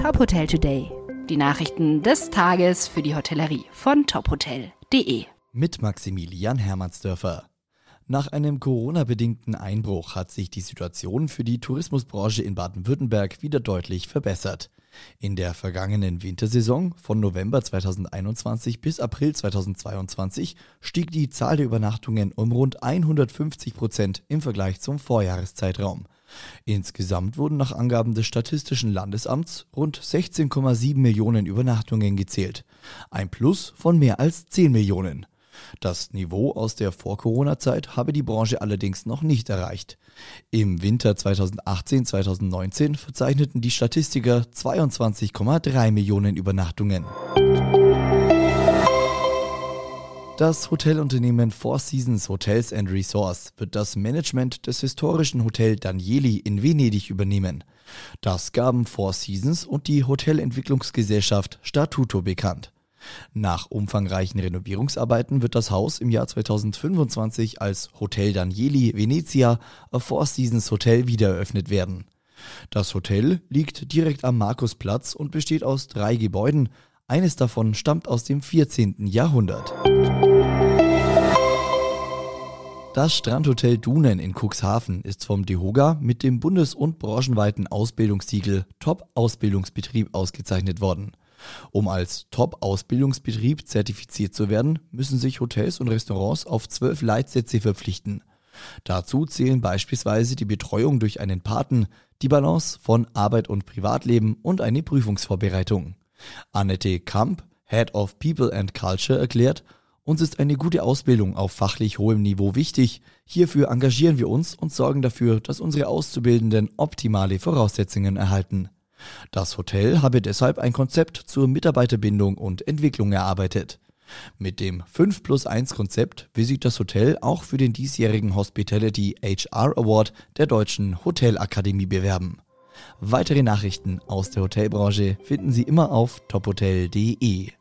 Top Hotel Today. Die Nachrichten des Tages für die Hotellerie von tophotel.de. Mit Maximilian Hermannsdörfer. Nach einem Corona-bedingten Einbruch hat sich die Situation für die Tourismusbranche in Baden-Württemberg wieder deutlich verbessert. In der vergangenen Wintersaison von November 2021 bis April 2022 stieg die Zahl der Übernachtungen um rund 150 Prozent im Vergleich zum Vorjahreszeitraum. Insgesamt wurden nach Angaben des Statistischen Landesamts rund 16,7 Millionen Übernachtungen gezählt. Ein Plus von mehr als 10 Millionen. Das Niveau aus der Vor-Corona-Zeit habe die Branche allerdings noch nicht erreicht. Im Winter 2018-2019 verzeichneten die Statistiker 22,3 Millionen Übernachtungen. Das Hotelunternehmen Four Seasons Hotels and Resorts wird das Management des historischen Hotel Danieli in Venedig übernehmen. Das gaben Four Seasons und die Hotelentwicklungsgesellschaft Statuto bekannt. Nach umfangreichen Renovierungsarbeiten wird das Haus im Jahr 2025 als Hotel Danieli Venezia, a Four Seasons Hotel, wiedereröffnet werden. Das Hotel liegt direkt am Markusplatz und besteht aus drei Gebäuden. Eines davon stammt aus dem 14. Jahrhundert. Das Strandhotel Dunen in Cuxhaven ist vom DEHOGA mit dem bundes- und branchenweiten Ausbildungssiegel Top-Ausbildungsbetrieb ausgezeichnet worden. Um als Top-Ausbildungsbetrieb zertifiziert zu werden, müssen sich Hotels und Restaurants auf zwölf Leitsätze verpflichten. Dazu zählen beispielsweise die Betreuung durch einen Paten, die Balance von Arbeit und Privatleben und eine Prüfungsvorbereitung. Annette Kamp, Head of People and Culture, erklärt, uns ist eine gute Ausbildung auf fachlich hohem Niveau wichtig. Hierfür engagieren wir uns und sorgen dafür, dass unsere Auszubildenden optimale Voraussetzungen erhalten. Das Hotel habe deshalb ein Konzept zur Mitarbeiterbindung und Entwicklung erarbeitet. Mit dem 5 plus 1 Konzept will sich das Hotel auch für den diesjährigen Hospitality HR Award der Deutschen Hotelakademie bewerben. Weitere Nachrichten aus der Hotelbranche finden Sie immer auf tophotel.de.